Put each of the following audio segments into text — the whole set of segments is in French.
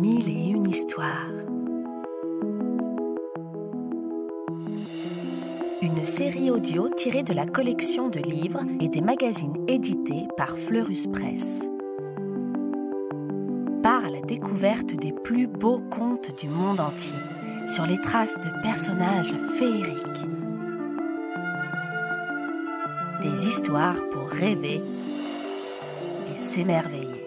Mille et une histoires. Une série audio tirée de la collection de livres et des magazines édités par Fleurus Press. Part à la découverte des plus beaux contes du monde entier, sur les traces de personnages féeriques. Des histoires pour rêver et s'émerveiller.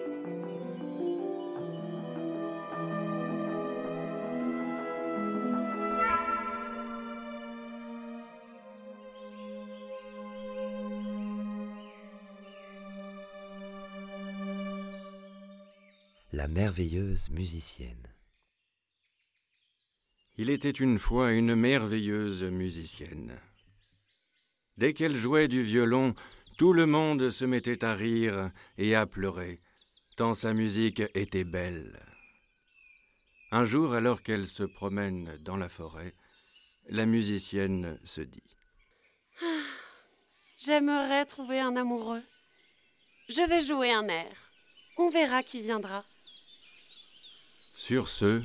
La merveilleuse musicienne. Il était une fois une merveilleuse musicienne. Dès qu'elle jouait du violon, tout le monde se mettait à rire et à pleurer, tant sa musique était belle. Un jour, alors qu'elle se promène dans la forêt, la musicienne se dit J'aimerais trouver un amoureux. Je vais jouer un air. On verra qui viendra. Sur ce,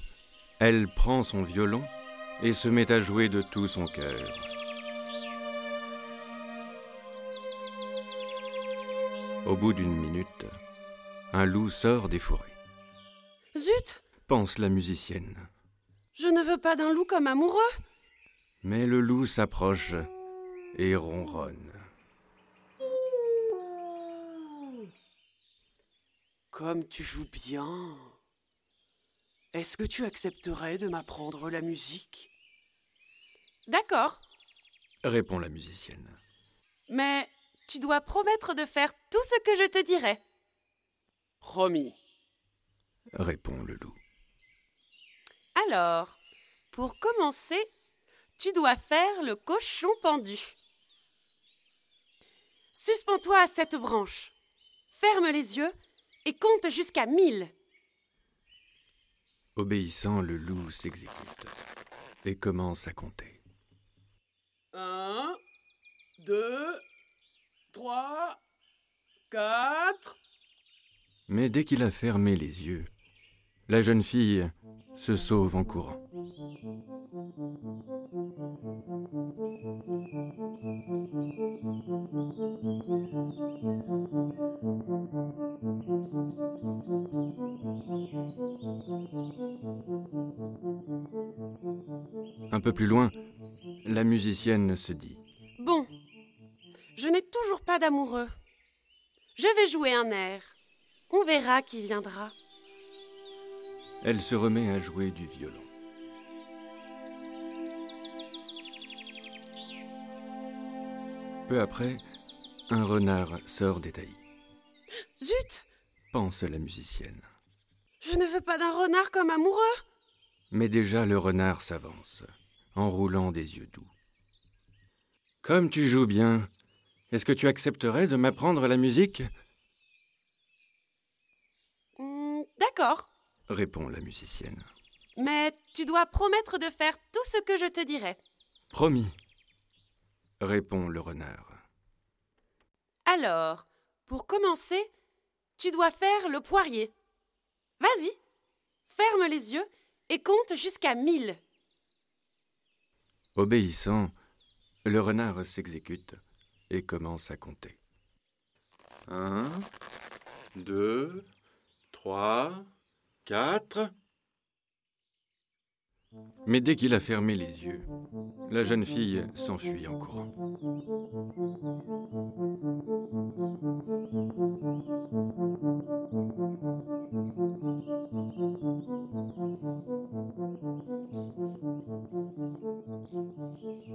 elle prend son violon et se met à jouer de tout son cœur. Au bout d'une minute, un loup sort des forêts. Zut Pense la musicienne. Je ne veux pas d'un loup comme amoureux. Mais le loup s'approche et ronronne. Comme tu joues bien. Est-ce que tu accepterais de m'apprendre la musique? D'accord, Répond la musicienne. mais tu dois promettre de faire tout ce que je te dirai. Promis. Répond le loup. Alors, pour commencer, tu dois faire le cochon pendu. Suspends-toi à cette branche. Ferme les yeux et compte jusqu'à mille. Obéissant, le loup s'exécute et commence à compter. Un, deux, trois, quatre. Mais dès qu'il a fermé les yeux, la jeune fille se sauve en courant. Un peu plus loin, la musicienne se dit Bon, je n'ai toujours pas d'amoureux. Je vais jouer un air. On verra qui viendra. Elle se remet à jouer du violon. Peu après, un renard sort des taillis, Zut pense la musicienne. Je ne veux pas d'un renard comme amoureux. Mais déjà le renard s'avance, en roulant des yeux doux. Comme tu joues bien, est-ce que tu accepterais de m'apprendre la musique? Hmm, D'accord, répond la musicienne. mais tu dois promettre de faire tout ce que je te dirai. Promis, répond le renard. Alors, pour commencer, tu dois faire le poirier. Vas-y, ferme les yeux et compte jusqu'à mille. Obéissant, le renard s'exécute et commence à compter. Un, deux, trois, quatre. Mais dès qu'il a fermé les yeux, la jeune fille s'enfuit en courant.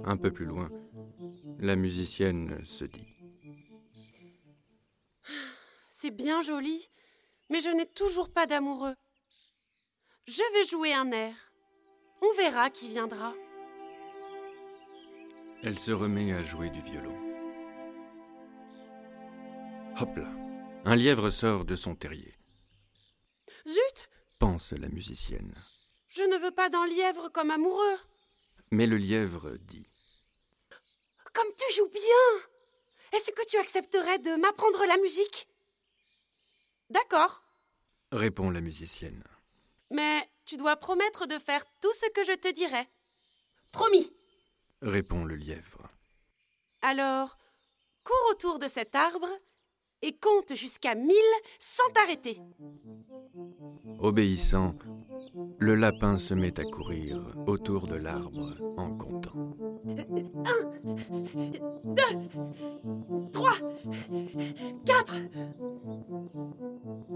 Un peu plus loin, la musicienne se dit C'est bien joli, mais je n'ai toujours pas d'amoureux. Je vais jouer un air. On verra qui viendra. Elle se remet à jouer du violon. Hop là Un lièvre sort de son terrier, Zut pense la musicienne. Je ne veux pas d'un lièvre comme amoureux. Mais le lièvre dit Comme tu joues bien Est-ce que tu accepterais de m'apprendre la musique? D'accord, répond la musicienne. Mais tu dois promettre de faire tout ce que je te dirai. Promis répond le lièvre. Alors, cours autour de cet arbre et compte jusqu'à mille sans t'arrêter. Obéissant, le lapin se met à courir autour de l'arbre en comptant. Un, deux, trois, quatre.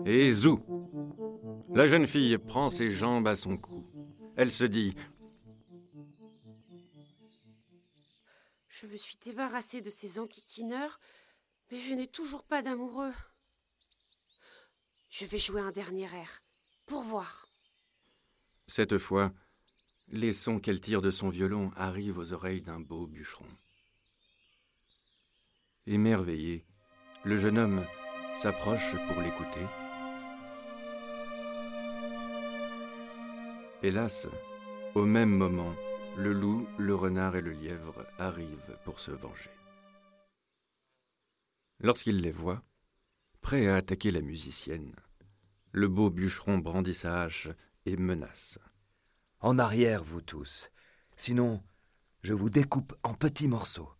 Et zou La jeune fille prend ses jambes à son cou. Elle se dit Je me suis débarrassée de ces enquiquineurs, mais je n'ai toujours pas d'amoureux. Je vais jouer un dernier air, pour voir. Cette fois, les sons qu'elle tire de son violon arrivent aux oreilles d'un beau bûcheron. Émerveillé, le jeune homme s'approche pour l'écouter. Hélas, au même moment, le loup, le renard et le lièvre arrivent pour se venger. Lorsqu'il les voit, prêt à attaquer la musicienne, le beau bûcheron brandit sa hache et menace. En arrière, vous tous. Sinon, je vous découpe en petits morceaux.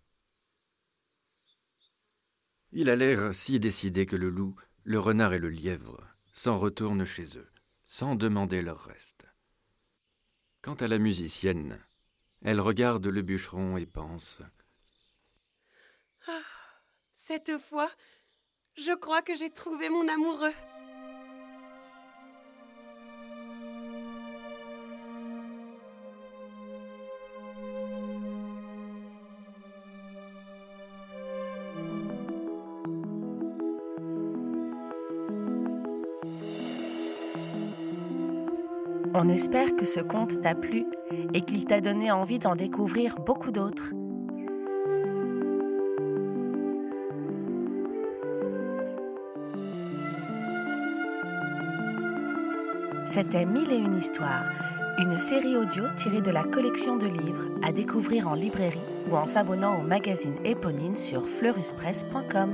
Il a l'air si décidé que le loup, le renard et le lièvre s'en retournent chez eux, sans demander leur reste. Quant à la musicienne, elle regarde le bûcheron et pense. Ah, cette fois, je crois que j'ai trouvé mon amoureux. On espère que ce conte t'a plu et qu'il t'a donné envie d'en découvrir beaucoup d'autres. C'était Mille et une histoires, une série audio tirée de la collection de livres à découvrir en librairie ou en s'abonnant au magazine Éponine sur fleuruspresse.com.